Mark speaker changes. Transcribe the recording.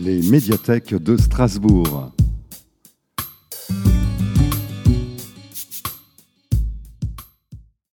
Speaker 1: les médiathèques de Strasbourg.